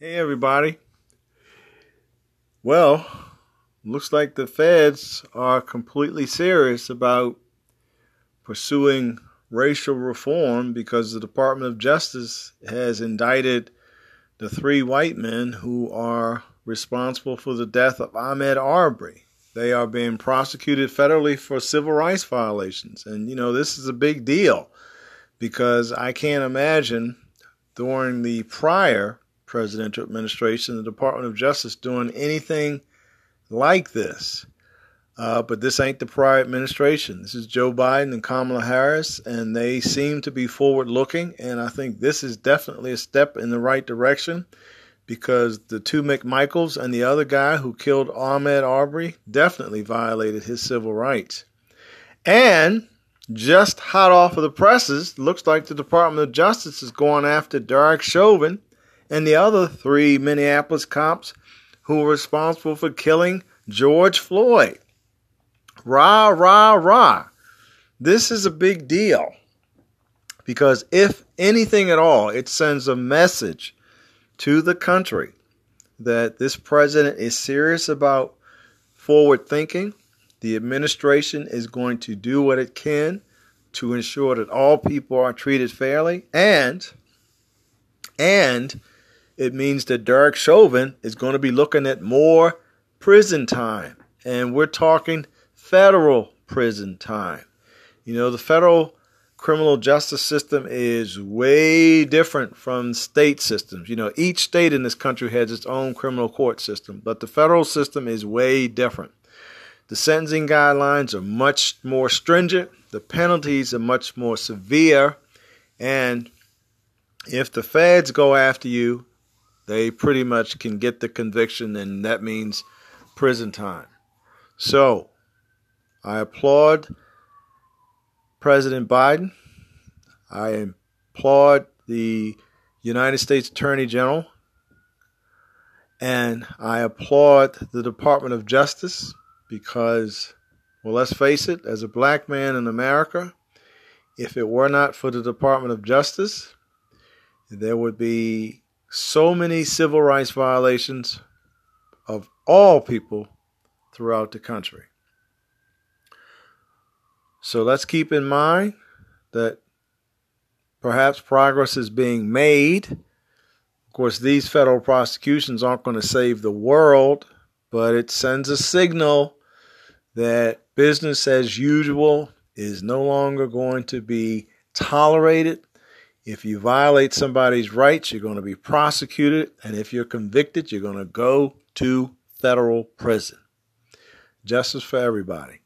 Hey, everybody. Well, looks like the feds are completely serious about pursuing racial reform because the Department of Justice has indicted the three white men who are responsible for the death of Ahmaud Arbery. They are being prosecuted federally for civil rights violations. And, you know, this is a big deal because I can't imagine during the prior presidential administration, the Department of Justice doing anything like this. Uh, but this ain't the prior administration. This is Joe Biden and Kamala Harris, and they seem to be forward looking. And I think this is definitely a step in the right direction because the two McMichaels and the other guy who killed Ahmaud Arbery definitely violated his civil rights. And just hot off of the presses, looks like the Department of Justice is going after Derek Chauvin and the other three Minneapolis cops who were responsible for killing George Floyd. Rah, rah, rah. This is a big deal because if anything at all, it sends a message to the country that this president is serious about forward thinking. The administration is going to do what it can to ensure that all people are treated fairly and and it means that Derek Chauvin is going to be looking at more prison time. And we're talking federal prison time. You know, the federal criminal justice system is way different from state systems. You know, each state in this country has its own criminal court system, but the federal system is way different. The sentencing guidelines are much more stringent, the penalties are much more severe, and if the feds go after you, they pretty much can get the conviction, and that means prison time. So, I applaud President Biden. I applaud the United States Attorney General. And I applaud the Department of Justice because, well, let's face it, as a black man in America, if it were not for the Department of Justice, there would be so many civil rights violations of all people throughout the country. So let's keep in mind that perhaps progress is being made. Of course, these federal prosecutions aren't going to save the world, but it sends a signal that business as usual is no longer going to be tolerated if you violate somebody's rights, you're going to be prosecuted. And if you're convicted, you're going to go to federal prison. Justice for everybody.